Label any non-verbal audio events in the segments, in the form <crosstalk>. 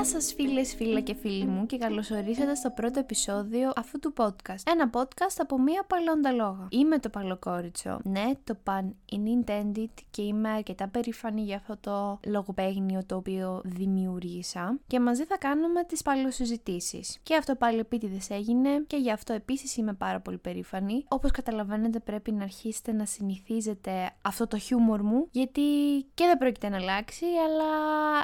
Γεια σας φίλες, φίλα και φίλοι μου και καλώς ορίσατε στο πρώτο επεισόδιο αυτού του podcast. Ένα podcast από μία παλαιόντα λόγα. Είμαι το παλοκόριτσο, ναι, το pun in intended και είμαι αρκετά περήφανη για αυτό το λογοπαίγνιο το οποίο δημιούργησα και μαζί θα κάνουμε τις παλαιοσυζητήσεις. Και αυτό πάλι επίτηδες έγινε και γι' αυτό επίσης είμαι πάρα πολύ περήφανη. Όπως καταλαβαίνετε πρέπει να αρχίσετε να συνηθίζετε αυτό το χιούμορ μου γιατί και δεν πρόκειται να αλλάξει αλλά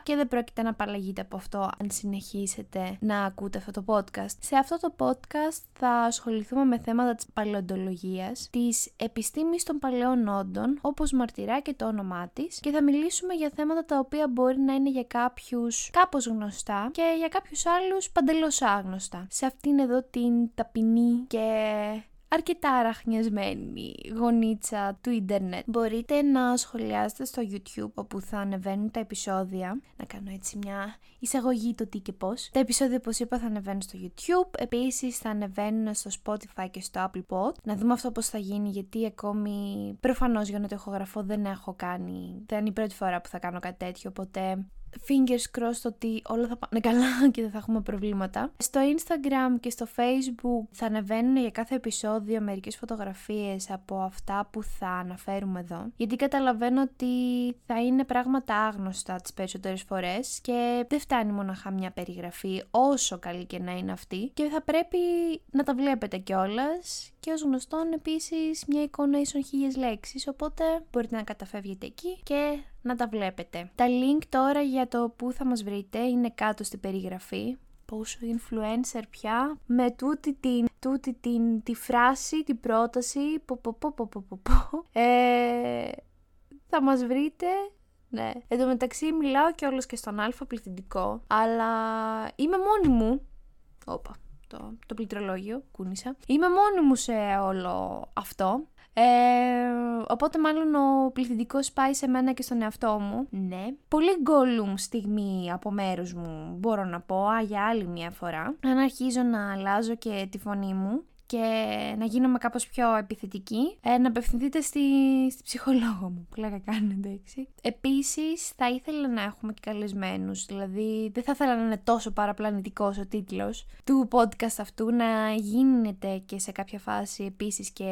και δεν πρόκειται να απαλλαγείτε από αυτό αν συνεχίσετε να ακούτε αυτό το podcast. Σε αυτό το podcast θα ασχοληθούμε με θέματα της παλαιοντολογίας, της επιστήμης των παλαιών όντων, όπως μαρτυρά και το όνομά της και θα μιλήσουμε για θέματα τα οποία μπορεί να είναι για κάποιους κάπως γνωστά και για κάποιους άλλους παντελώς άγνωστα. Σε αυτήν εδώ την ταπεινή και αρκετά αραχνιασμένη γονίτσα του ίντερνετ. Μπορείτε να σχολιάσετε στο YouTube όπου θα ανεβαίνουν τα επεισόδια. Να κάνω έτσι μια εισαγωγή το τι και πώς. Τα επεισόδια όπως είπα θα ανεβαίνουν στο YouTube. Επίσης θα ανεβαίνουν στο Spotify και στο Apple Pod. Να δούμε αυτό πώς θα γίνει γιατί ακόμη προφανώς για να το ηχογραφώ δεν έχω κάνει. Δεν είναι η πρώτη φορά που θα κάνω κάτι τέτοιο οπότε fingers crossed ότι όλα θα πάνε καλά <laughs> και δεν θα έχουμε προβλήματα. Στο Instagram και στο Facebook θα ανεβαίνουν για κάθε επεισόδιο μερικές φωτογραφίες από αυτά που θα αναφέρουμε εδώ. Γιατί καταλαβαίνω ότι θα είναι πράγματα άγνωστα τις περισσότερες φορές και δεν φτάνει μοναχά μια περιγραφή όσο καλή και να είναι αυτή και θα πρέπει να τα βλέπετε κιόλας και ως γνωστόν επίσης μια εικόνα ίσον χίλιες λέξεις οπότε μπορείτε να καταφεύγετε εκεί και να τα βλέπετε. Τα link τώρα για το που θα μας βρείτε είναι κάτω στην περιγραφή. Πόσο influencer πια με τούτη την, τούτη την τη φράση, την πρόταση πο, πο, πο, πο, πο, πο, Ε, θα μας βρείτε ναι. Εν τω μεταξύ μιλάω και όλος και στον αλφα πληθυντικό, αλλά είμαι μόνη μου. Όπα, το, το πληκτρολόγιο, κούνησα. Είμαι μόνη μου σε όλο αυτό. Ε, οπότε μάλλον ο πληθυντικός πάει σε μένα και στον εαυτό μου. Ναι. Πολύ γκόλουμ στιγμή από μέρους μου μπορώ να πω, α, για άλλη μια φορά. Αν αρχίζω να αλλάζω και τη φωνή μου και να γίνομαι κάπως πιο επιθετική, ε, να απευθυνθείτε στη, στη ψυχολόγο μου, που λέγα κάνετε έτσι. Επίσης θα ήθελα να έχουμε και καλεσμένους, δηλαδή δεν θα ήθελα να είναι τόσο παραπλανητικός ο τίτλος του podcast αυτού, να γίνεται και σε κάποια φάση επίσης και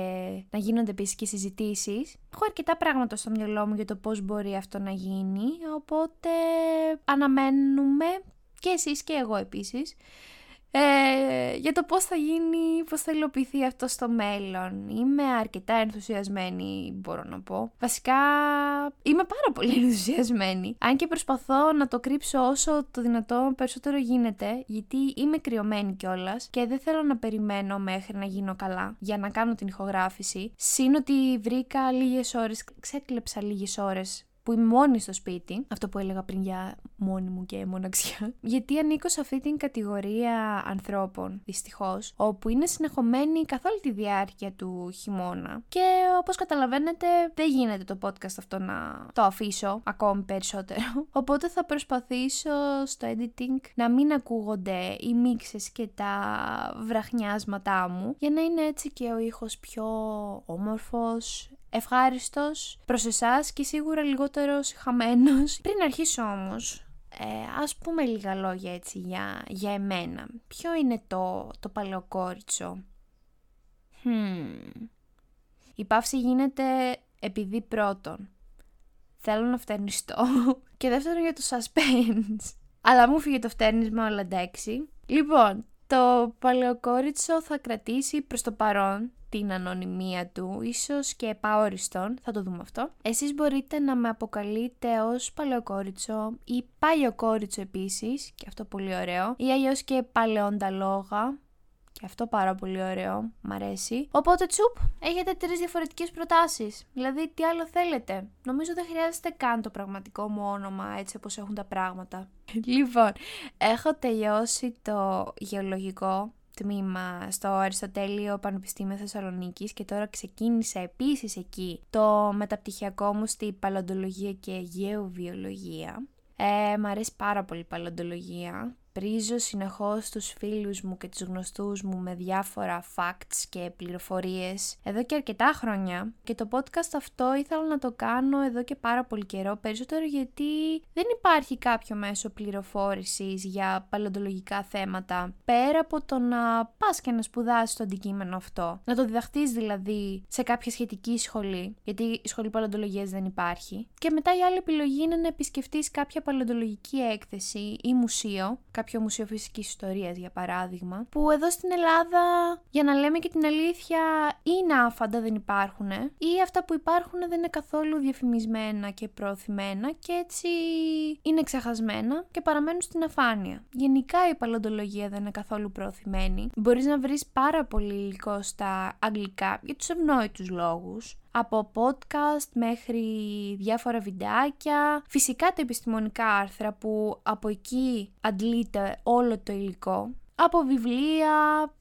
να γίνονται επίσης και συζητήσεις. Έχω αρκετά πράγματα στο μυαλό μου για το πώς μπορεί αυτό να γίνει, οπότε αναμένουμε και εσείς και εγώ επίσης ε, για το πώς θα γίνει, πώς θα υλοποιηθεί αυτό στο μέλλον. Είμαι αρκετά ενθουσιασμένη, μπορώ να πω. Βασικά, είμαι πάρα πολύ <laughs> ενθουσιασμένη. Αν και προσπαθώ να το κρύψω όσο το δυνατό περισσότερο γίνεται, γιατί είμαι κρυωμένη κιόλας και δεν θέλω να περιμένω μέχρι να γίνω καλά για να κάνω την ηχογράφηση. Συν ότι βρήκα λίγες ώρες, ξέκλεψα λίγες ώρες που είμαι μόνη στο σπίτι, αυτό που έλεγα πριν για μόνη μου και μοναξιά, <laughs> γιατί ανήκω σε αυτή την κατηγορία ανθρώπων, δυστυχώς, όπου είναι συνεχομένοι καθ' όλη τη διάρκεια του χειμώνα. Και όπως καταλαβαίνετε, δεν γίνεται το podcast αυτό να το αφήσω ακόμη περισσότερο. <laughs> Οπότε θα προσπαθήσω στο editing να μην ακούγονται οι μίξες και τα βραχνιάσματά μου, για να είναι έτσι και ο ήχος πιο όμορφος, ευχάριστος προς εσάς και σίγουρα λιγότερος χαμένος. <laughs> Πριν αρχίσω όμως, ε, ας πούμε λίγα λόγια έτσι για, για εμένα. Ποιο είναι το, το παλαιοκόριτσο. Hmm. Η παύση γίνεται επειδή πρώτον θέλω να φτερνιστώ <laughs> και δεύτερον για το suspense. Αλλά μου φύγε το φτέρνισμα όλα εντάξει. Λοιπόν, το παλαιοκόριτσο θα κρατήσει προς το παρόν την ανωνυμία του, ίσως και επαόριστον, θα το δούμε αυτό. Εσείς μπορείτε να με αποκαλείτε ως παλαιοκόριτσο ή παλαιοκόριτσο επίσης, και αυτό πολύ ωραίο, ή αλλιώς και παλαιόντα λόγα, και αυτό πάρα πολύ ωραίο, μ' αρέσει. Οπότε τσουπ, έχετε τρεις διαφορετικές προτάσεις. Δηλαδή, τι άλλο θέλετε; Νομίζω δεν χρειάζεται καν το πραγματικό μου όνομα έτσι όπως έχουν τα πράγματα. <laughs> λοιπόν, έχω τελειώσει το γεωλογικό τμήμα στο Αριστοτέλειο Πανεπιστήμιο Θεσσαλονίκης και τώρα ξεκίνησα επίσης εκεί το μεταπτυχιακό μου στη παλοντολογία και γεωβιολογία. Ε, μ' αρέσει πάρα πολύ η παλοντολογία πρίζω συνεχώς τους φίλους μου και τους γνωστούς μου με διάφορα facts και πληροφορίες εδώ και αρκετά χρόνια και το podcast αυτό ήθελα να το κάνω εδώ και πάρα πολύ καιρό περισσότερο γιατί δεν υπάρχει κάποιο μέσο πληροφόρησης για παλαιοντολογικά θέματα πέρα από το να πας και να σπουδάσεις το αντικείμενο αυτό. Να το διδαχτείς δηλαδή σε κάποια σχετική σχολή γιατί η σχολή παλαιοντολογίας δεν υπάρχει και μετά η άλλη επιλογή είναι να επισκεφτείς κάποια παλαιοντολογική έκθεση ή μουσείο, κάποιο μουσείο φυσικής ιστορίας για παράδειγμα, που εδώ στην Ελλάδα, για να λέμε και την αλήθεια, είναι άφαντα, δεν υπάρχουν, ή αυτά που υπάρχουν δεν είναι καθόλου διαφημισμένα και προωθημένα και έτσι είναι ξεχασμένα και παραμένουν στην αφάνεια. Γενικά η παλαιοντολογία δεν είναι καθόλου προωθημένη. Μπορείς να βρεις πάρα πολύ υλικό στα αγγλικά για τους ευνόητους λόγους, από podcast μέχρι διάφορα βιντεάκια, φυσικά τα επιστημονικά άρθρα που από εκεί αντλείται όλο το υλικό, από βιβλία,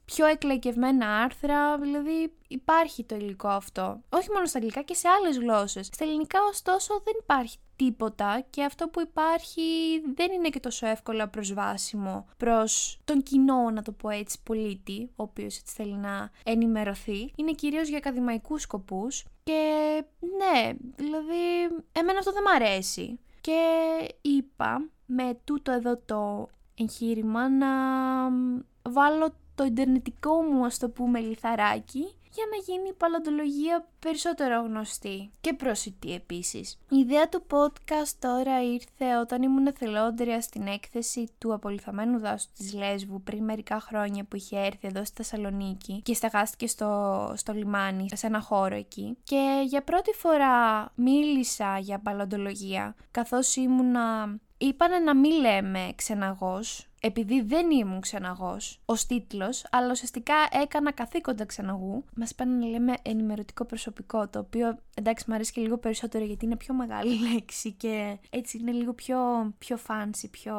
πιο εκλαϊκευμένα άρθρα, δηλαδή υπάρχει το υλικό αυτό. Όχι μόνο στα αγγλικά και σε άλλες γλώσσες. Στα ελληνικά ωστόσο δεν υπάρχει τίποτα και αυτό που υπάρχει δεν είναι και τόσο εύκολα προσβάσιμο προς τον κοινό, να το πω έτσι, πολίτη, ο οποίος έτσι θέλει να ενημερωθεί. Είναι κυρίως για ακαδημαϊκούς σκοπούς και ναι, δηλαδή εμένα αυτό δεν μ' αρέσει. Και είπα με τούτο εδώ το εγχείρημα να βάλω το ιντερνετικό μου, ας το πούμε, λιθαράκι για να γίνει η παλαντολογία περισσότερο γνωστή και προσιτή επίσης. Η ιδέα του podcast τώρα ήρθε όταν ήμουν εθελόντρια στην έκθεση του απολυθαμένου δάσου της Λέσβου πριν μερικά χρόνια που είχε έρθει εδώ στη Θεσσαλονίκη και σταγάστηκε στο, στο λιμάνι, σε ένα χώρο εκεί. Και για πρώτη φορά μίλησα για παλαντολογία καθώς ήμουνα... Είπανε να μην λέμε ξεναγός, επειδή δεν ήμουν ξεναγός ως τίτλος, αλλά ουσιαστικά έκανα καθήκοντα ξεναγού. Μας είπαν να λέμε ενημερωτικό προσωπικό, το οποίο εντάξει μου αρέσει και λίγο περισσότερο γιατί είναι πιο μεγάλη <laughs> λέξη και έτσι είναι λίγο πιο, πιο fancy, πιο,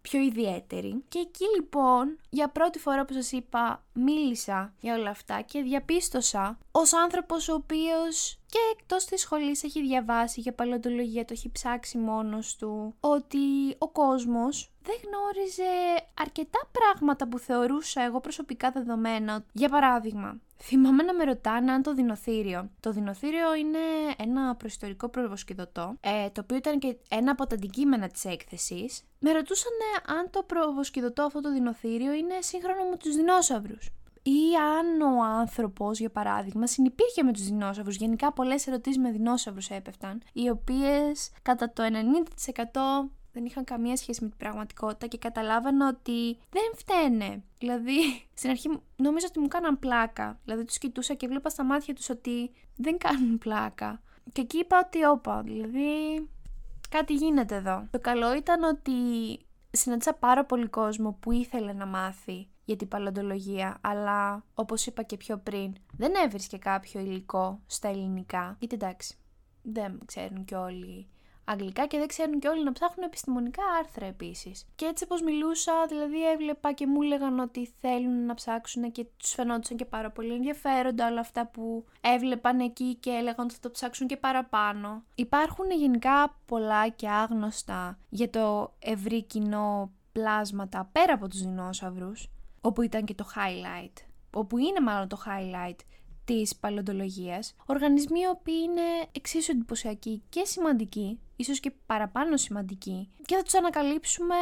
πιο ιδιαίτερη. Και εκεί λοιπόν, για πρώτη φορά που σας είπα, μίλησα για όλα αυτά και διαπίστωσα ως άνθρωπος ο οποίος και εκτός της σχολής έχει διαβάσει για παλαιοντολογία, το έχει ψάξει μόνος του, ότι ο κόσμος δεν γνώριζε αρκετά πράγματα που θεωρούσα εγώ προσωπικά δεδομένα. Για παράδειγμα, θυμάμαι να με ρωτάνε αν το δινοθήριο. Το δινοθήριο είναι ένα προϊστορικό προβοσκιδωτό, ε, το οποίο ήταν και ένα από τα αντικείμενα της έκθεσης. Με ρωτούσαν αν το προβοσκιδωτό αυτό το δινοθήριο είναι σύγχρονο με τους δεινόσαυρους ή αν ο άνθρωπος, για παράδειγμα, συνεπήρχε με τους δεινόσαυρους. Γενικά, πολλές ερωτήσεις με δεινόσαυρους έπεφταν, οι οποίες κατά το 90% δεν είχαν καμία σχέση με την πραγματικότητα και καταλάβανα ότι δεν φταίνε. Δηλαδή, στην αρχή νόμιζα ότι μου κάναν πλάκα. Δηλαδή, τους κοιτούσα και βλέπα στα μάτια τους ότι δεν κάνουν πλάκα. Και εκεί είπα ότι όπα, δηλαδή κάτι γίνεται εδώ. Το καλό ήταν ότι συνάντησα πάρα πολύ κόσμο που ήθελε να μάθει για την παλαιοντολογία, αλλά όπως είπα και πιο πριν, δεν έβρισκε κάποιο υλικό στα ελληνικά. Γιατί εντάξει, δεν ξέρουν κι όλοι αγγλικά και δεν ξέρουν και όλοι να ψάχνουν επιστημονικά άρθρα επίσης. Και έτσι όπω μιλούσα, δηλαδή έβλεπα και μου έλεγαν ότι θέλουν να ψάξουν και τους φαινόντουσαν και πάρα πολύ ενδιαφέροντα όλα αυτά που έβλεπαν εκεί και έλεγαν ότι θα το ψάξουν και παραπάνω. Υπάρχουν γενικά πολλά και άγνωστα για το ευρύ κοινό πλάσματα πέρα από τους δεινόσαυρους, όπου ήταν και το highlight, όπου είναι μάλλον το highlight της παλαιοντολογίας, οργανισμοί οι οποίοι είναι εξίσου εντυπωσιακοί και σημαντικοί, ίσως και παραπάνω σημαντικοί, και θα τους ανακαλύψουμε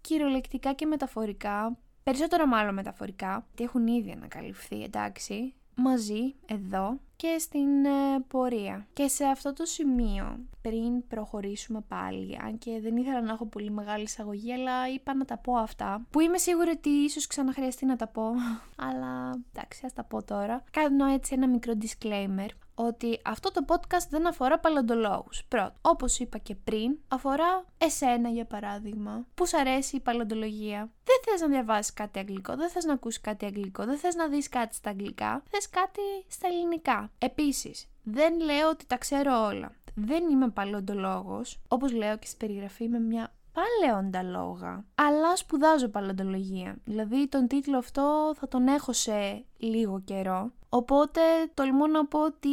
κυριολεκτικά και μεταφορικά, περισσότερο μάλλον μεταφορικά, γιατί έχουν ήδη ανακαλυφθεί, εντάξει, μαζί, εδώ και στην ε, πορεία. Και σε αυτό το σημείο, πριν προχωρήσουμε πάλι, αν και δεν ήθελα να έχω πολύ μεγάλη εισαγωγή, αλλά είπα να τα πω αυτά, που είμαι σίγουρη ότι ίσως ξαναχρειαστεί να τα πω, <laughs> αλλά εντάξει, ας τα πω τώρα. Κάνω έτσι ένα μικρό disclaimer ότι αυτό το podcast δεν αφορά παλαιοντολόγους. Πρώτον, όπως είπα και πριν, αφορά εσένα για παράδειγμα, που σου αρέσει η παλαιοντολογία. Δεν θες να διαβάσεις κάτι αγγλικό, δεν θες να ακούσεις κάτι αγγλικό, δεν θες να δεις κάτι στα αγγλικά, θες κάτι στα ελληνικά. Επίσης, δεν λέω ότι τα ξέρω όλα. Δεν είμαι παλαιοντολόγος, όπως λέω και στην περιγραφή με μια παλαιονταλόγα, αλλά σπουδάζω παλαιοντολογία. Δηλαδή τον τίτλο αυτό θα τον έχω σε λίγο καιρό, Οπότε τολμώ να πω ότι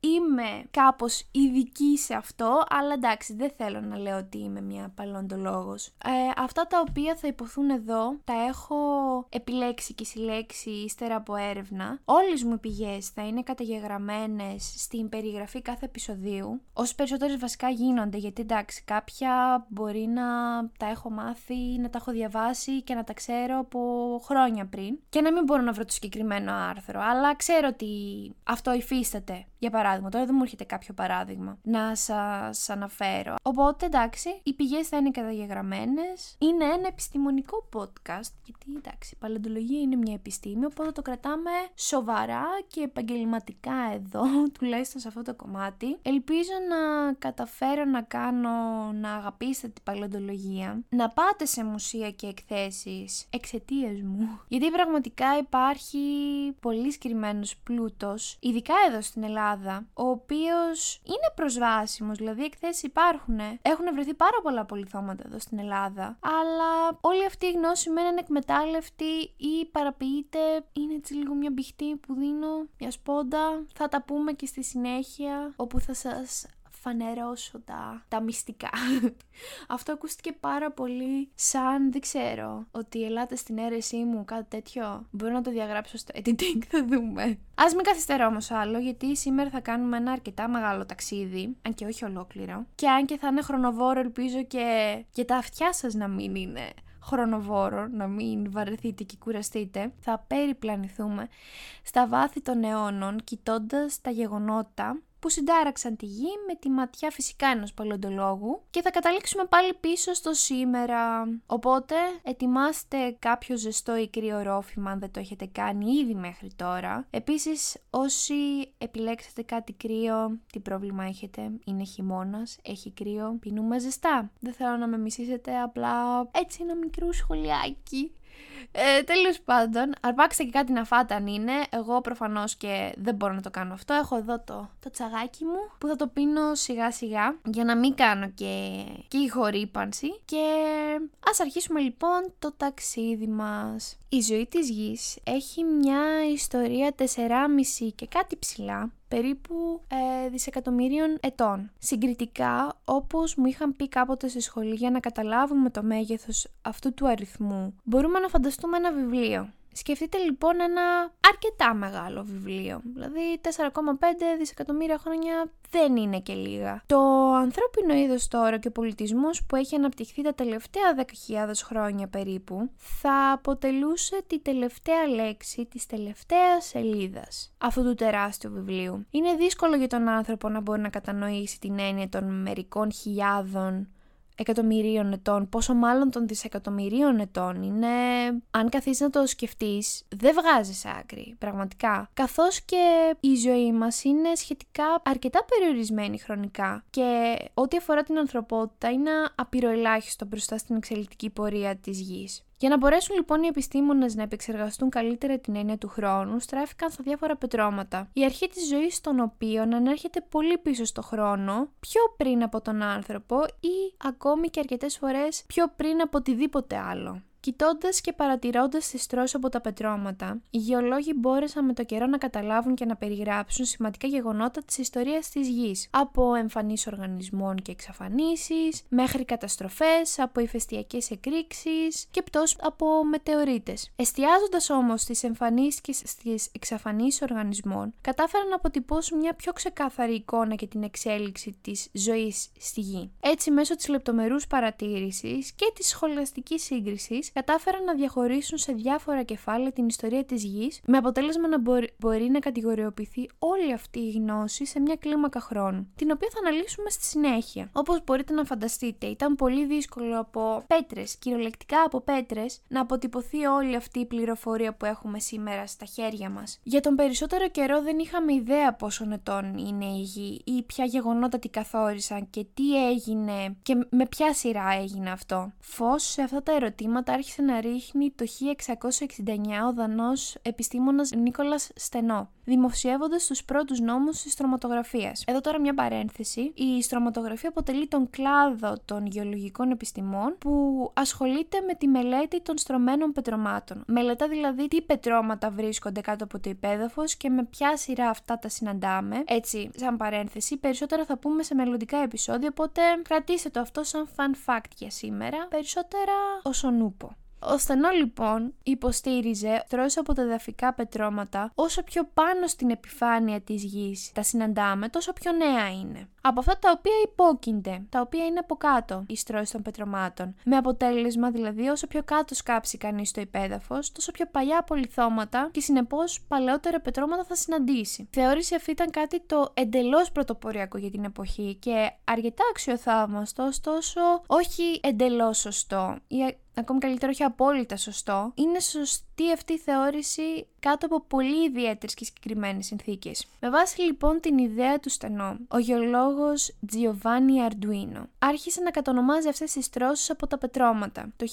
είμαι κάπως ειδική σε αυτό, αλλά εντάξει δεν θέλω να λέω ότι είμαι μια παλαιοντολόγος. Ε, αυτά τα οποία θα υποθούν εδώ τα έχω επιλέξει και συλλέξει ύστερα από έρευνα. Όλες μου οι πηγές θα είναι καταγεγραμμένες στην περιγραφή κάθε επεισοδίου. Όσο περισσότερες βασικά γίνονται, γιατί εντάξει κάποια μπορεί να τα έχω μάθει, να τα έχω διαβάσει και να τα ξέρω από χρόνια πριν και να μην μπορώ να βρω το συγκεκριμένο άρθρο, αλλά ξέρω ότι αυτό υφίσταται. Για παράδειγμα, τώρα δεν μου έρχεται κάποιο παράδειγμα να σας αναφέρω. Οπότε εντάξει, οι πηγές θα είναι καταγεγραμμένες. Είναι ένα επιστημονικό podcast, γιατί εντάξει, η παλαιοντολογία είναι μια επιστήμη, οπότε το κρατάμε σοβαρά και επαγγελματικά εδώ, <laughs> τουλάχιστον σε αυτό το κομμάτι. Ελπίζω να καταφέρω να κάνω να αγαπήσετε την παλαιοντολογία, να πάτε σε μουσεία και εκθέσεις εξαιτίας μου. <laughs> Γιατί πραγματικά υπάρχει πολύ συγκεκριμένος πλούτος, ειδικά εδώ στην Ελλάδα, ο οποίος είναι προσβάσιμος, δηλαδή εκθέσεις υπάρχουν. Έχουν βρεθεί πάρα πολλά πολυθώματα εδώ στην Ελλάδα, αλλά όλη αυτή η γνώση μένει ανεκμετάλλευτη ή παραποιείται. Είναι έτσι λίγο μια μπιχτή που δίνω, μια σπόντα. Θα τα πούμε και στη συνέχεια, όπου θα σας φανερώσω τα, τα μυστικά. <laughs> Αυτό ακούστηκε πάρα πολύ σαν, δεν ξέρω, ότι ελάτε στην αίρεσή μου, κάτι τέτοιο. Μπορώ να το διαγράψω στο editing, <laughs> θα δούμε. Α μην καθυστερώ όμω άλλο, γιατί σήμερα θα κάνουμε ένα αρκετά μεγάλο ταξίδι, αν και όχι ολόκληρο. Και αν και θα είναι χρονοβόρο, ελπίζω και, και τα αυτιά σας να μην είναι χρονοβόρο, να μην βαρεθείτε και κουραστείτε, θα περιπλανηθούμε στα βάθη των αιώνων, κοιτώντας τα γεγονότα που συντάραξαν τη γη με τη ματιά φυσικά ενός παλαιοντολόγου και θα καταλήξουμε πάλι πίσω στο σήμερα. Οπότε ετοιμάστε κάποιο ζεστό ή κρύο ρόφημα αν δεν το έχετε κάνει ήδη μέχρι τώρα. Επίσης όσοι επιλέξετε κάτι κρύο, τι πρόβλημα έχετε, είναι χειμώνας, έχει κρύο, πίνουμε ζεστά. Δεν θέλω να με μισήσετε, απλά έτσι ένα μικρό σχολιάκι. Ε, Τέλος πάντων, αρπάξτε και κάτι να φάτε αν είναι. Εγώ προφανώς και δεν μπορώ να το κάνω αυτό. Έχω εδώ το, το τσαγάκι μου που θα το πίνω σιγά σιγά για να μην κάνω και, και ηχορύπανση. Και ας αρχίσουμε λοιπόν το ταξίδι μας. Η ζωή της γης έχει μια ιστορία 4,5 και κάτι ψηλά περίπου ε, δισεκατομμυρίων ετών. Συγκριτικά, όπως μου είχαν πει κάποτε στη σχολή για να καταλάβουμε το μέγεθος αυτού του αριθμού, μπορούμε να φανταστούμε ένα βιβλίο. Σκεφτείτε λοιπόν ένα αρκετά μεγάλο βιβλίο, δηλαδή 4,5 δισεκατομμύρια χρόνια δεν είναι και λίγα. Το ανθρώπινο είδος τώρα και ο πολιτισμός που έχει αναπτυχθεί τα τελευταία 10.000 χρόνια περίπου θα αποτελούσε τη τελευταία λέξη της τελευταίας σελίδας αυτού του τεράστιου βιβλίου. Είναι δύσκολο για τον άνθρωπο να μπορεί να κατανοήσει την έννοια των μερικών χιλιάδων εκατομμυρίων ετών, πόσο μάλλον των δισεκατομμυρίων ετών. Είναι, αν καθίσεις να το σκεφτείς, δεν βγάζεις άκρη, πραγματικά. Καθώς και η ζωή μας είναι σχετικά αρκετά περιορισμένη χρονικά και ό,τι αφορά την ανθρωπότητα είναι απειροελάχιστο μπροστά στην εξελικτική πορεία της γης. Για να μπορέσουν λοιπόν οι επιστήμονες να επεξεργαστούν καλύτερα την έννοια του χρόνου, στράφηκαν στα διάφορα πετρώματα. Η αρχή της ζωής των οποίων ανέρχεται πολύ πίσω στο χρόνο, πιο πριν από τον άνθρωπο ή ακόμη και αρκετές φορές πιο πριν από οτιδήποτε άλλο. Κοιτώντας και παρατηρώντας τις στρώσει από τα πετρώματα, οι γεωλόγοι μπόρεσαν με το καιρό να καταλάβουν και να περιγράψουν σημαντικά γεγονότα της ιστορίας της γης. Από εμφανείς οργανισμών και εξαφανίσεις, μέχρι καταστροφές, από ηφαιστειακέ εκρήξεις και πτώσει από μετεωρίτες. Εστιάζοντας όμως στις εμφανίσει και στις εξαφανίσει οργανισμών, κατάφεραν να αποτυπώσουν μια πιο ξεκάθαρη εικόνα για την εξέλιξη της ζωής στη γη. Έτσι, μέσω της λεπτομερούς παρατήρησης και της σχολαστική σύγκρισης, κατάφεραν να διαχωρίσουν σε διάφορα κεφάλαια την ιστορία της γης, με αποτέλεσμα να μπορεί, να κατηγοριοποιηθεί όλη αυτή η γνώση σε μια κλίμακα χρόνου, την οποία θα αναλύσουμε στη συνέχεια. Όπως μπορείτε να φανταστείτε, ήταν πολύ δύσκολο από πέτρες, κυριολεκτικά από πέτρες, να αποτυπωθεί όλη αυτή η πληροφορία που έχουμε σήμερα στα χέρια μας. Για τον περισσότερο καιρό δεν είχαμε ιδέα πόσων ετών είναι η γη ή ποια γεγονότα την καθόρισαν και τι έγινε και με ποια σειρά έγινε αυτό. Φως σε αυτά τα ερωτήματα άρχισε να ρίχνει το 1669 ο Δανός επιστήμονας Νίκολας Στενό δημοσιεύοντας τους πρώτους νόμους της στρωματογραφίας. Εδώ τώρα μια παρένθεση. Η στρωματογραφία αποτελεί τον κλάδο των γεωλογικών επιστημών που ασχολείται με τη μελέτη των στρωμένων πετρωμάτων. Μελετά δηλαδή τι πετρώματα βρίσκονται κάτω από το υπέδαφος και με ποια σειρά αυτά τα συναντάμε. Έτσι, σαν παρένθεση, περισσότερα θα πούμε σε μελλοντικά επεισόδια, οπότε κρατήστε το αυτό σαν fun fact για σήμερα. Περισσότερα όσον ούπο. Ο Στενό λοιπόν υποστήριζε τρώσει από τα εδαφικά πετρώματα όσο πιο πάνω στην επιφάνεια της γης τα συναντάμε τόσο πιο νέα είναι. Από αυτά τα οποία υπόκεινται, τα οποία είναι από κάτω οι στρώσει των πετρωμάτων. Με αποτέλεσμα δηλαδή όσο πιο κάτω σκάψει κανείς το υπέδαφος, τόσο πιο παλιά απολυθώματα και συνεπώς παλαιότερα πετρώματα θα συναντήσει. Η θεώρηση αυτή ήταν κάτι το εντελώς πρωτοποριακό για την εποχή και αρκετά αξιοθαύμαστο, ωστόσο όχι εντελώς σωστό ακόμη καλύτερο όχι απόλυτα σωστό, είναι σωστή αυτή η θεώρηση κάτω από πολύ ιδιαίτερε και συγκεκριμένε συνθήκες. Με βάση λοιπόν την ιδέα του στενό, ο γεωλόγος Giovanni Arduino άρχισε να κατονομάζει αυτές τις τρώσεις από τα πετρώματα. Το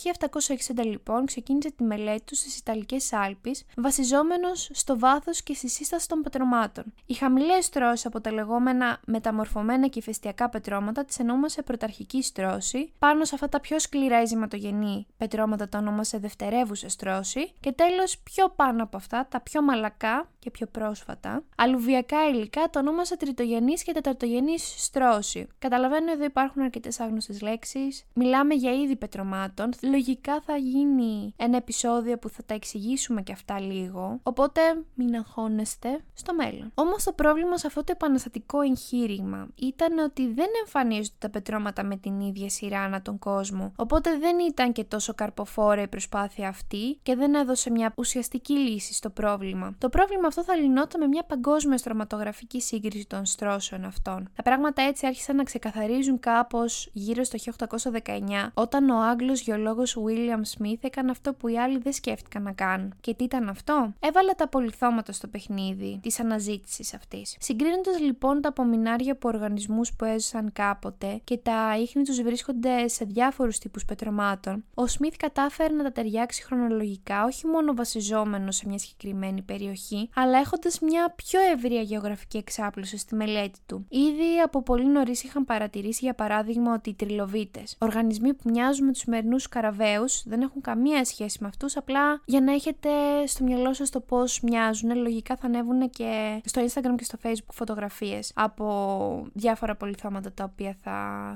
1760 λοιπόν ξεκίνησε τη μελέτη του στις Ιταλικές Άλπεις, βασιζόμενος στο βάθος και στη σύσταση των πετρωμάτων. Οι χαμηλές στρώσει από τα λεγόμενα μεταμορφωμένα και ηφαιστειακά πετρώματα τις εννοούμαστε πρωταρχική στρώση, πάνω σε αυτά τα πιο σκληρά ειζηματογενή πετρώματα τα ονόμασε δευτερεύουσα στρώση και τέλος πιο πάνω από αυτά τα πιο μαλακά και πιο πρόσφατα. Αλουβιακά υλικά το ονόμασα τριτογενή και τεταρτογενή στρώση. Καταλαβαίνω εδώ υπάρχουν αρκετές άγνωστες λέξεις. Μιλάμε για είδη πετρωμάτων. Λογικά θα γίνει ένα επεισόδιο που θα τα εξηγήσουμε και αυτά λίγο. Οπότε μην αγχώνεστε στο μέλλον. Όμως το πρόβλημα σε αυτό το επαναστατικό εγχείρημα ήταν ότι δεν εμφανίζονται τα πετρώματα με την ίδια σειρά ανά τον κόσμο. Οπότε δεν ήταν και τόσο καρποφόρα η προσπάθεια αυτή και δεν έδωσε μια ουσιαστική λύση στο πρόβλημα. Το πρόβλημα αυτό θα λυνόταν με μια παγκόσμια στρωματογραφική σύγκριση των στρώσεων αυτών. Τα πράγματα έτσι άρχισαν να ξεκαθαρίζουν κάπως γύρω στο 1819, όταν ο Άγγλος γεωλόγος William Smith έκανε αυτό που οι άλλοι δεν σκέφτηκαν να κάνουν. Και τι ήταν αυτό; Έβαλε τα πολυθώματα στο παιχνίδι της αναζήτησης αυτής. Συγκρίνοντας λοιπόν τα απομεινάρια από οργανισμούς που έζησαν κάποτε και τα ίχνη τους βρίσκονται σε διάφορους τύπους πετρωμάτων, ο Σμιθ κατάφερε να τα ταιριάξει χρονολογικά όχι μόνο βασιζόμενο σε μια συγκεκριμένη περιοχή, αλλά έχοντας μια πιο ευρεία γεωγραφική εξάπλωση στη μελέτη του. Ήδη από πολύ νωρίς είχαν παρατηρήσει, για παράδειγμα, ότι οι τριλοβίτες, οργανισμοί που μοιάζουν με τους σημερινούς καραβαίους, δεν έχουν καμία σχέση με αυτούς, απλά για να έχετε στο μυαλό σας το πώς μοιάζουν, λογικά θα ανέβουν και στο Instagram και στο Facebook φωτογραφίες από διάφορα πολυθώματα τα οποία θα,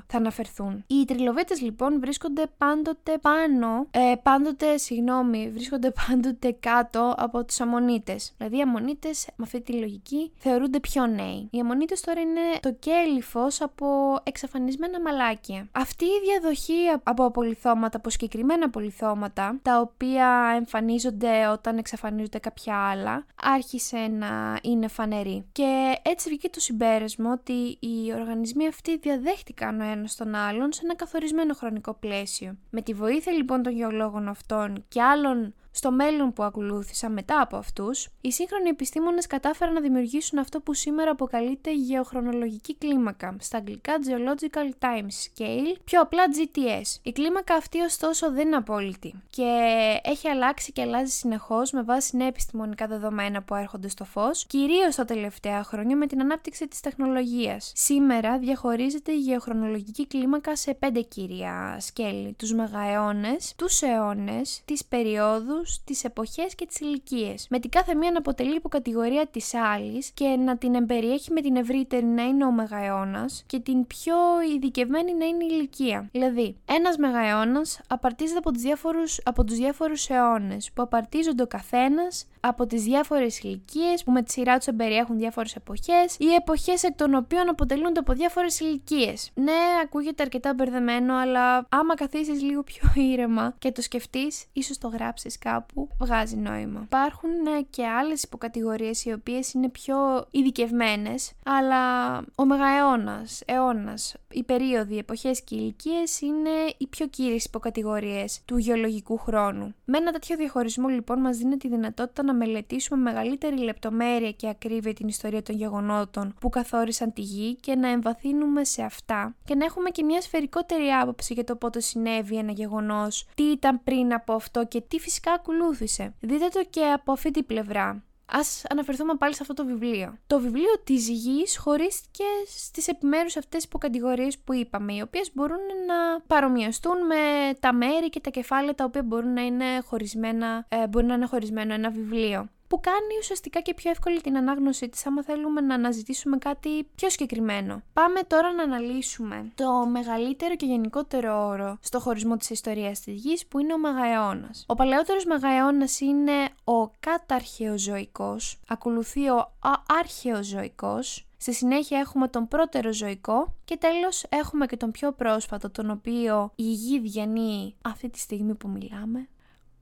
θα αναφερθούν. Οι τριλοβίτες λοιπόν βρίσκονται πάντοτε πάνω, ε, πάντοτε, συγγνώμη, βρίσκονται πάντοτε κάτω από τους αμμονίτες. Δηλαδή, οι αμμονίτε, με αυτή τη λογική, θεωρούνται πιο νέοι. Οι αμμονίτε τώρα είναι το κέλυφος από εξαφανισμένα μαλάκια. Αυτή η διαδοχή από απολυθώματα, από συγκεκριμένα απολυθώματα, τα οποία εμφανίζονται όταν εξαφανίζονται κάποια άλλα, άρχισε να είναι φανερή. Και έτσι βγήκε το συμπέρασμα ότι οι οργανισμοί αυτοί διαδέχτηκαν ο ένας τον άλλον σε ένα καθορισμένο χρονικό πλαίσιο. Με τη βοήθεια λοιπόν των γεωλόγων αυτών και άλλων στο μέλλον που ακολούθησαν μετά από αυτούς, οι σύγχρονοι επιστήμονες κατάφεραν να δημιουργήσουν αυτό που σήμερα αποκαλείται γεωχρονολογική κλίμακα, στα αγγλικά Geological Time Scale, πιο απλά GTS. Η κλίμακα αυτή ωστόσο δεν είναι απόλυτη και έχει αλλάξει και αλλάζει συνεχώς με βάση νέα επιστημονικά δεδομένα που έρχονται στο φως, κυρίως τα τελευταία χρόνια με την ανάπτυξη της τεχνολογίας. Σήμερα διαχωρίζεται η γεωχρονολογική κλίμακα σε πέντε κύρια σκέλη: τους μεγααιώνε, τους αιώνες, τις περιόδους, τις εποχές και τις ηλικίες. Με την κάθε μία να αποτελεί υποκατηγορία της άλλης και να την εμπεριέχει με την ευρύτερη να είναι ο μεγααιώνας και την πιο ειδικευμένη να είναι η ηλικία. Δηλαδή, ένας μεγααιώνας απαρτίζεται από, τους διάφορους, από τους διάφορους αιώνες που απαρτίζονται ο καθένας από τις διάφορες ηλικίες που με τη σειρά τους εμπεριέχουν διάφορες εποχές ή εποχές εκ των οποίων αποτελούνται από διάφορες ηλικίες. Ναι, ακούγεται αρκετά μπερδεμένο, αλλά άμα καθίσεις λίγο πιο <laughs> ήρεμα και το σκεφτείς, ίσως το γράψεις κάπου, βγάζει νόημα. Υπάρχουν ναι, και άλλες υποκατηγορίες οι οποίες είναι πιο ειδικευμένες, αλλά ο μεγααιώνας, αιώνας, οι περίοδοι, οι εποχές και οι ηλικίες είναι οι πιο κύριες υποκατηγορίες του γεωλογικού χρόνου. Με ένα τέτοιο διαχωρισμό λοιπόν μας δίνει τη δυνατότητα να να μελετήσουμε μεγαλύτερη λεπτομέρεια και ακρίβεια την ιστορία των γεγονότων που καθόρισαν τη γη και να εμβαθύνουμε σε αυτά και να έχουμε και μια σφαιρικότερη άποψη για το πότε συνέβη ένα γεγονός, τι ήταν πριν από αυτό και τι φυσικά ακολούθησε. Δείτε το και από αυτή την πλευρά. Α αναφερθούμε πάλι σε αυτό το βιβλίο. Το βιβλίο της γης χωρίστηκε στις επιμέρους αυτές υποκατηγορίες που είπαμε, οι οποίες μπορούν να παρομοιαστούν με τα μέρη και τα κεφάλαια τα οποία μπορούν να είναι χωρισμένα, ε, μπορεί να είναι χωρισμένο ένα βιβλίο που κάνει ουσιαστικά και πιο εύκολη την ανάγνωσή της άμα θέλουμε να αναζητήσουμε κάτι πιο συγκεκριμένο. Πάμε τώρα να αναλύσουμε το μεγαλύτερο και γενικότερο όρο στο χωρισμό της ιστορίας της γης που είναι ο Μαγαεώνας. Ο παλαιότερος Μαγαεώνας είναι ο καταρχαιοζωικός, ακολουθεί ο αρχαιοζωικός, Στη συνέχεια έχουμε τον πρώτερο ζωικό και τέλος έχουμε και τον πιο πρόσφατο, τον οποίο η γη διανύει αυτή τη στιγμή που μιλάμε,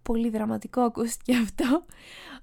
πολύ δραματικό ακούστηκε <laughs> αυτό,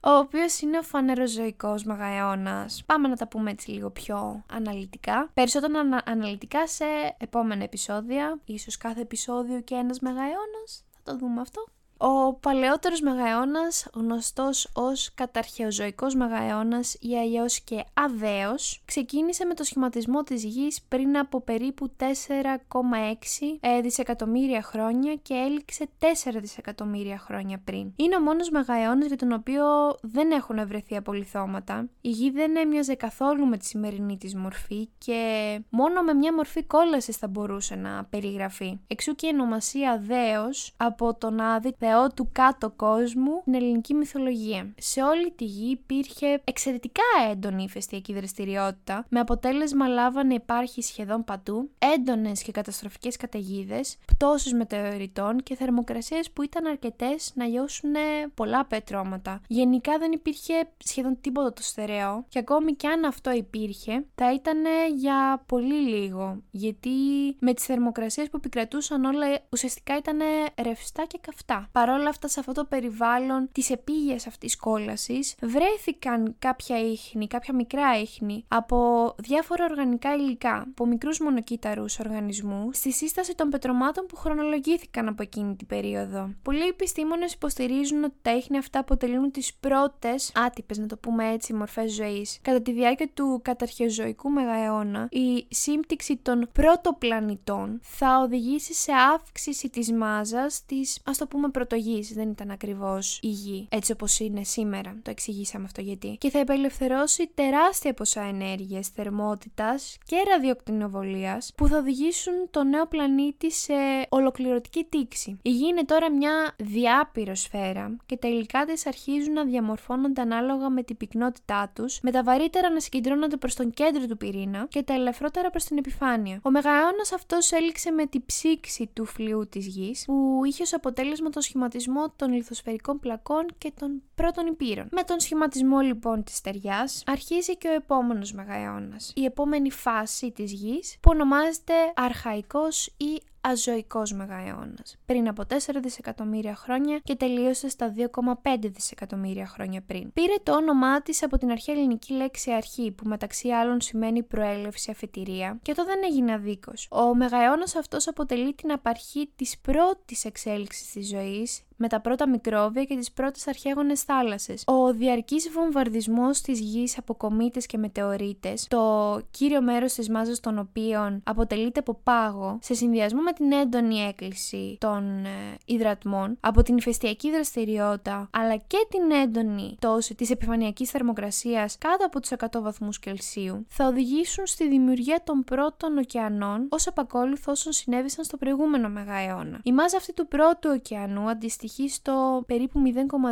ο οποίος είναι ο φανεροζωικός μαγαεώνας. Πάμε να τα πούμε έτσι λίγο πιο αναλυτικά. Περισσότερο ανα- αναλυτικά σε επόμενα επεισόδια, ίσως κάθε επεισόδιο και ένας μαγαεώνας, θα το δούμε αυτό. Ο παλαιότερος Μεγαεώνας, γνωστός ως καταρχαιοζωικός Μεγαεώνας ή αλλιώς και αδέος, ξεκίνησε με το σχηματισμό της γης πριν από περίπου 4,6 ε, δισεκατομμύρια χρόνια και έληξε 4 δισεκατομμύρια χρόνια πριν. Είναι ο μόνος Μεγαεώνας για τον οποίο δεν έχουν βρεθεί απολυθώματα. Η γη δεν έμοιαζε καθόλου με τη σημερινή της μορφή και μόνο με μια μορφή κόλασης θα μπορούσε να περιγραφεί. Εξού και η ονομασία αδέος από τον Άδη θεό του κάτω κόσμου στην ελληνική μυθολογία. Σε όλη τη γη υπήρχε εξαιρετικά έντονη ηφαιστειακή δραστηριότητα, με αποτέλεσμα λάβα να υπάρχει σχεδόν παντού, έντονες και καταστροφικές καταιγίδες, πτώσεις μετεωρητών και θερμοκρασίες που ήταν αρκετές να λιώσουν πολλά πετρώματα. Γενικά δεν υπήρχε σχεδόν τίποτα το στερεό, και ακόμη και αν αυτό υπήρχε, θα ήταν για πολύ λίγο, γιατί με τις θερμοκρασίες που επικρατούσαν όλα ουσιαστικά ήταν ρευστά και καυτά. Παρ' όλα αυτά, σε αυτό το περιβάλλον της επίγειας αυτής κόλασης, βρέθηκαν κάποια ίχνη, κάποια μικρά ίχνη από διάφορα οργανικά υλικά, από μικρούς μονοκύτταρους οργανισμούς, στη σύσταση των πετρωμάτων που χρονολογήθηκαν από εκείνη την περίοδο. Πολλοί επιστήμονες υποστηρίζουν ότι τα ίχνη αυτά αποτελούν τις πρώτες, άτυπες να το πούμε έτσι, μορφές ζωής. Κατά τη διάρκεια του καταρχαιοζωικού μεγααιώνα, η σύμπτυξη των πρωτοπλανητών θα οδηγήσει σε αύξηση της μάζας της, ας το πούμε, πρωτογή. Δεν ήταν ακριβώς η γη, έτσι όπως είναι σήμερα. Το εξηγήσαμε αυτό γιατί. Και θα απελευθερώσει τεράστια ποσά ενέργειας, θερμότητας και ραδιοκτηνοβολίας που θα οδηγήσουν το νέο πλανήτη σε ολοκληρωτική τήξη. Η γη είναι τώρα μια διάπειρο σφαίρα και τα υλικά της αρχίζουν να διαμορφώνονται ανάλογα με την πυκνότητά τους, με τα βαρύτερα να συγκεντρώνονται προς τον κέντρο του πυρήνα και τα ελαφρότερα προς την επιφάνεια. Ο μεγαέωνα αυτός έληξε με την ψήξη του φλοιού της γης, που είχε ως αποτέλεσμα τον σχηματισμό των λιθοσφαιρικών πλακών και των πρώτων υπήρων. Με τον σχηματισμό λοιπόν της στεριάς αρχίζει και ο επόμενος μεγαέωνα. Η επόμενη φάση της γης που ονομάζεται αρχαϊκός ή αζωικός μεγαεώνας, πριν από 4 δισεκατομμύρια χρόνια και τελείωσε στα 2,5 δισεκατομμύρια χρόνια πριν. Πήρε το όνομά της από την αρχαία ελληνική λέξη αρχή, που μεταξύ άλλων σημαίνει προέλευση, αφετηρία, και αυτό δεν έγινε αδίκως. Ο μεγαεώνας αυτός αποτελεί την απαρχή της πρώτης εξέλιξης της ζωής με τα πρώτα μικρόβια και τις πρώτες αρχαίγονες θάλασσες. Ο διαρκής βομβαρδισμός της γης από κομήτες και μετεωρίτες, το κύριο μέρος της μάζας των οποίων αποτελείται από πάγο, σε συνδυασμό με την έντονη έκκληση των ε, υδρατμών, από την ηφαιστειακή δραστηριότητα, αλλά και την έντονη τόση της επιφανειακής θερμοκρασίας κάτω από τους 100 βαθμούς Κελσίου, θα οδηγήσουν στη δημιουργία των πρώτων ωκεανών ως επακόλουθο όσων συνέβησαν στο προηγούμενο μεγαεώνα. Η μάζα αυτή του πρώτου ωκεανού αντιστοιχεί αντιστοιχεί στο περίπου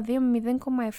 0,2 με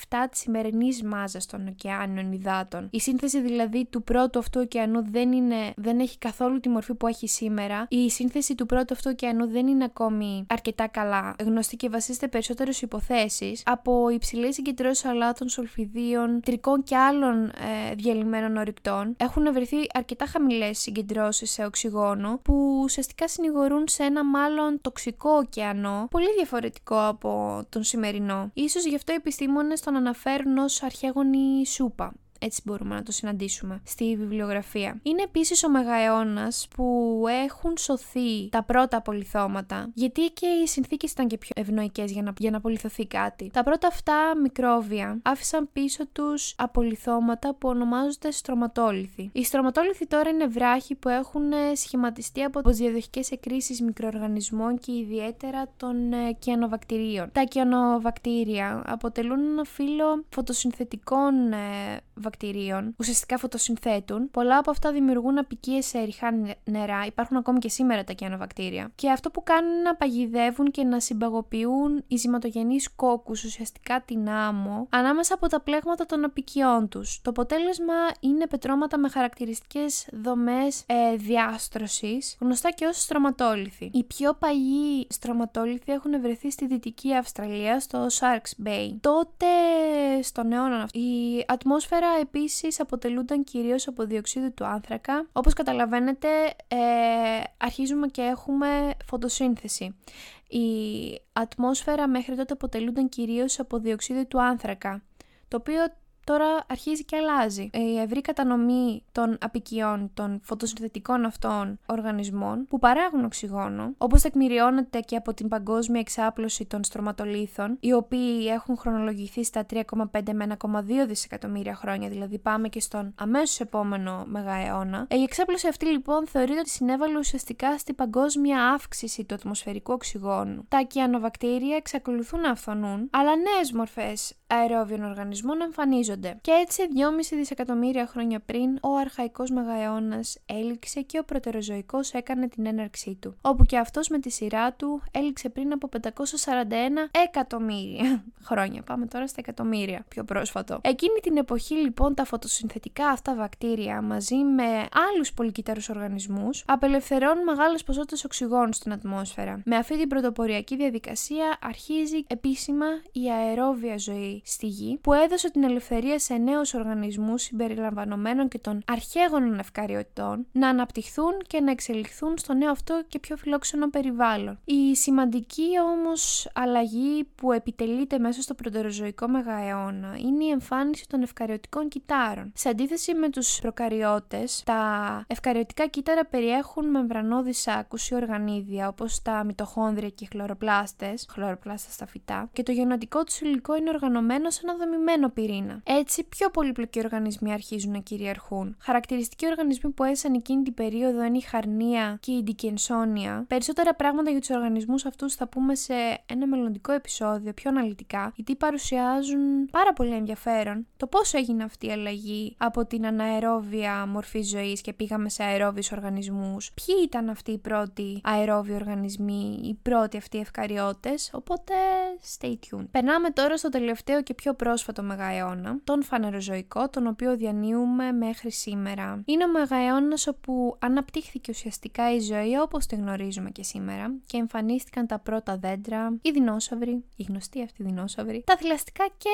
0,7 της σημερινής μάζας των ωκεάνιων υδάτων. Η σύνθεση δηλαδή του πρώτου αυτού ωκεανού δεν, είναι, δεν έχει καθόλου τη μορφή που έχει σήμερα. Η σύνθεση του πρώτου αυτού ωκεανού δεν είναι ακόμη αρκετά καλά γνωστή και βασίζεται περισσότερο σε υποθέσεις από υψηλές συγκεντρώσεις αλάτων, σολφιδίων, τρικών και άλλων ε, διαλυμένων ορυκτών. Έχουν βρεθεί αρκετά χαμηλές συγκεντρώσεις σε οξυγόνο που ουσιαστικά συνηγορούν σε ένα μάλλον τοξικό ωκεανό, πολύ διαφορετικό από τον σημερινό. Ίσως γι' αυτό οι επιστήμονες τον αναφέρουν ως αρχαίγονη σούπα. Έτσι μπορούμε να το συναντήσουμε στη βιβλιογραφία. Είναι επίσης ο Μεγαεώνας που έχουν σωθεί τα πρώτα απολυθώματα, γιατί και οι συνθήκες ήταν και πιο ευνοϊκές για να, για να απολυθωθεί κάτι. Τα πρώτα αυτά μικρόβια άφησαν πίσω τους απολυθώματα που ονομάζονται στρωματόλιθοι. Οι στρωματόλιθοι τώρα είναι βράχοι που έχουν ε, σχηματιστεί από διαδοχικές εκρήσεις μικροοργανισμών και ιδιαίτερα των ε, κιανοβακτηρίων. Τα κιανοβακτήρια αποτελούν ένα φύλλο φωτοσυνθετικών ε, βακτηρίων, ουσιαστικά φωτοσυνθέτουν. Πολλά από αυτά δημιουργούν απικίες σε ριχά νερά, υπάρχουν ακόμη και σήμερα τα κιανοβακτήρια. Και αυτό που κάνουν είναι να παγιδεύουν και να συμπαγοποιούν οι ζυματογενείς κόκκους, ουσιαστικά την άμμο, ανάμεσα από τα πλέγματα των απικιών τους. Το αποτέλεσμα είναι πετρώματα με χαρακτηριστικές δομές ε, διάστρωσης, γνωστά και ως στρωματόλιθοι. Οι πιο παλιοί στρωματόλιθοι έχουν βρεθεί στη Δυτική Αυστραλία, στο Sharks Bay. Τότε, στον αιώνα αυτό, η ατμόσφαιρα επίσης αποτελούνταν κυρίως από διοξείδιο του άνθρακα. Όπως καταλαβαίνετε, ε, αρχίζουμε και έχουμε φωτοσύνθεση. Η ατμόσφαιρα μέχρι τότε αποτελούνταν κυρίως από διοξείδιο του άνθρακα, το οποίο τώρα αρχίζει και αλλάζει. Η ευρύ κατανομή των απικιών των φωτοσυνθετικών αυτών οργανισμών που παράγουν οξυγόνο, όπως τεκμηριώνεται και από την παγκόσμια εξάπλωση των στρωματολίθων, οι οποίοι έχουν χρονολογηθεί στα 3,5 με 1,2 δισεκατομμύρια χρόνια, δηλαδή πάμε και στον αμέσως επόμενο μεγααιώνα. Η εξάπλωση αυτή λοιπόν θεωρείται ότι συνέβαλε ουσιαστικά στην παγκόσμια αύξηση του ατμοσφαιρικού οξυγόνου. Τα κιανοβακτήρια εξακολουθούν να αυθονούν, αλλά νέες μορφές αερόβιων οργανισμών εμφανίζονται. Και έτσι 2,5 δισεκατομμύρια χρόνια πριν ο αρχαϊκός μεγαεώνας έληξε και ο προτεροζωικός έκανε την έναρξή του, όπου και αυτός με τη σειρά του έληξε πριν από 541 εκατομμύρια <laughs> χρόνια. Πάμε τώρα στα εκατομμύρια, πιο πρόσφατο. Εκείνη την εποχή λοιπόν τα φωτοσυνθετικά αυτά βακτήρια μαζί με άλλους πολυκύτταρους οργανισμούς απελευθερώνουν μεγάλες ποσότητες οξυγόνου στην ατμόσφαιρα. Με αυτή την πρωτοποριακή διαδικασία αρχίζει επίσημα η αερόβια ζωή στη γη που έδωσε την ελευθερία σε νέους οργανισμούς συμπεριλαμβανομένων και των αρχαίγωνων ευκαριωτών να αναπτυχθούν και να εξελιχθούν στο νέο αυτό και πιο φιλόξενο περιβάλλον. Η σημαντική όμως αλλαγή που επιτελείται μέσα στο πρωτοροζωικό μεγααιώνα είναι η εμφάνιση των ευκαριωτικών κυτάρων. Σε αντίθεση με τους προκαριώτες, τα ευκαριωτικά κύτταρα περιέχουν μεμβρανώδη σάκους ή οργανίδια όπως τα μυτοχόνδρια και οι χλωροπλάστες, χλωροπλάστες στα φυτά και το γενετικό του υλικό είναι οργανωμένο σε ένα δομημένο πυρήνα. Έτσι, πιο πολύπλοκοι οργανισμοί αρχίζουν να κυριαρχούν. Χαρακτηριστικοί οργανισμοί που έζησαν εκείνη την περίοδο είναι η χαρνία και η ντικενσόνια. Περισσότερα πράγματα για τους οργανισμούς αυτούς θα πούμε σε ένα μελλοντικό επεισόδιο πιο αναλυτικά, γιατί παρουσιάζουν πάρα πολύ ενδιαφέρον το πώς έγινε αυτή η αλλαγή από την αναερόβια μορφή ζωής και πήγαμε σε αερόβιους οργανισμούς. Ποιοι ήταν αυτοί οι πρώτοι αερόβιοι οργανισμοί, οι πρώτοι αυτοί ευκαριώτες. Οπότε, stay tuned. Περνάμε τώρα στο τελευταίο και πιο πρόσφατο μεγααιώνα, τον φανεροζωικό, τον οποίο διανύουμε μέχρι σήμερα. Είναι ο μεγααιώνας όπου αναπτύχθηκε ουσιαστικά η ζωή όπως τη γνωρίζουμε και σήμερα και εμφανίστηκαν τα πρώτα δέντρα, οι δεινόσαυροι, οι γνωστοί αυτοί δεινόσαυροι, τα θηλαστικά και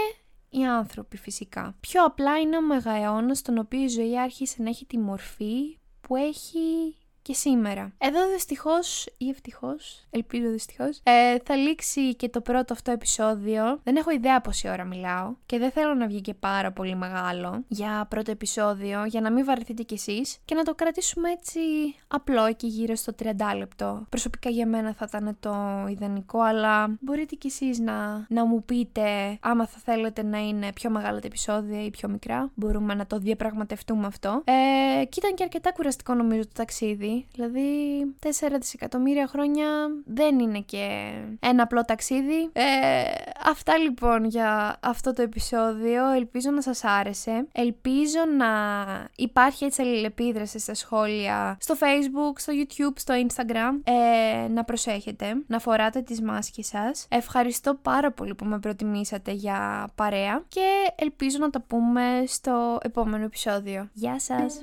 οι άνθρωποι φυσικά. Πιο απλά είναι ο μεγααιώνας στον οποίο η ζωή άρχισε να έχει τη μορφή που έχει και σήμερα. Εδώ δυστυχώς ή ευτυχώς, ελπίζω δυστυχώς, ε, θα λήξει και το πρώτο αυτό επεισόδιο. Δεν έχω ιδέα πόση ώρα μιλάω και δεν θέλω να βγει και πάρα πολύ μεγάλο για πρώτο επεισόδιο, για να μην βαρεθείτε κι εσείς και να το κρατήσουμε έτσι απλό εκεί γύρω στο 30 λεπτό. Προσωπικά για μένα θα ήταν το ιδανικό, αλλά μπορείτε κι εσείς να, να μου πείτε άμα θα θέλετε να είναι πιο μεγάλα τα επεισόδια ή πιο μικρά. Μπορούμε να το διαπραγματευτούμε αυτό. Ε, και ήταν και αρκετά κουραστικό νομίζω το ταξίδι Δηλαδή 4 δισεκατομμύρια χρόνια δεν είναι και ένα απλό ταξίδι. Ε, αυτά λοιπόν για αυτό το επεισόδιο. Ελπίζω να σας άρεσε. Ελπίζω να υπάρχει έτσι αλληλεπίδραση στα σχόλια στο facebook, στο youtube, στο instagram. Ε, να προσέχετε, να φοράτε τις μάσκες σας. Ευχαριστώ πάρα πολύ που με προτιμήσατε για παρέα και ελπίζω να τα πούμε στο επόμενο επεισόδιο. Γεια σας!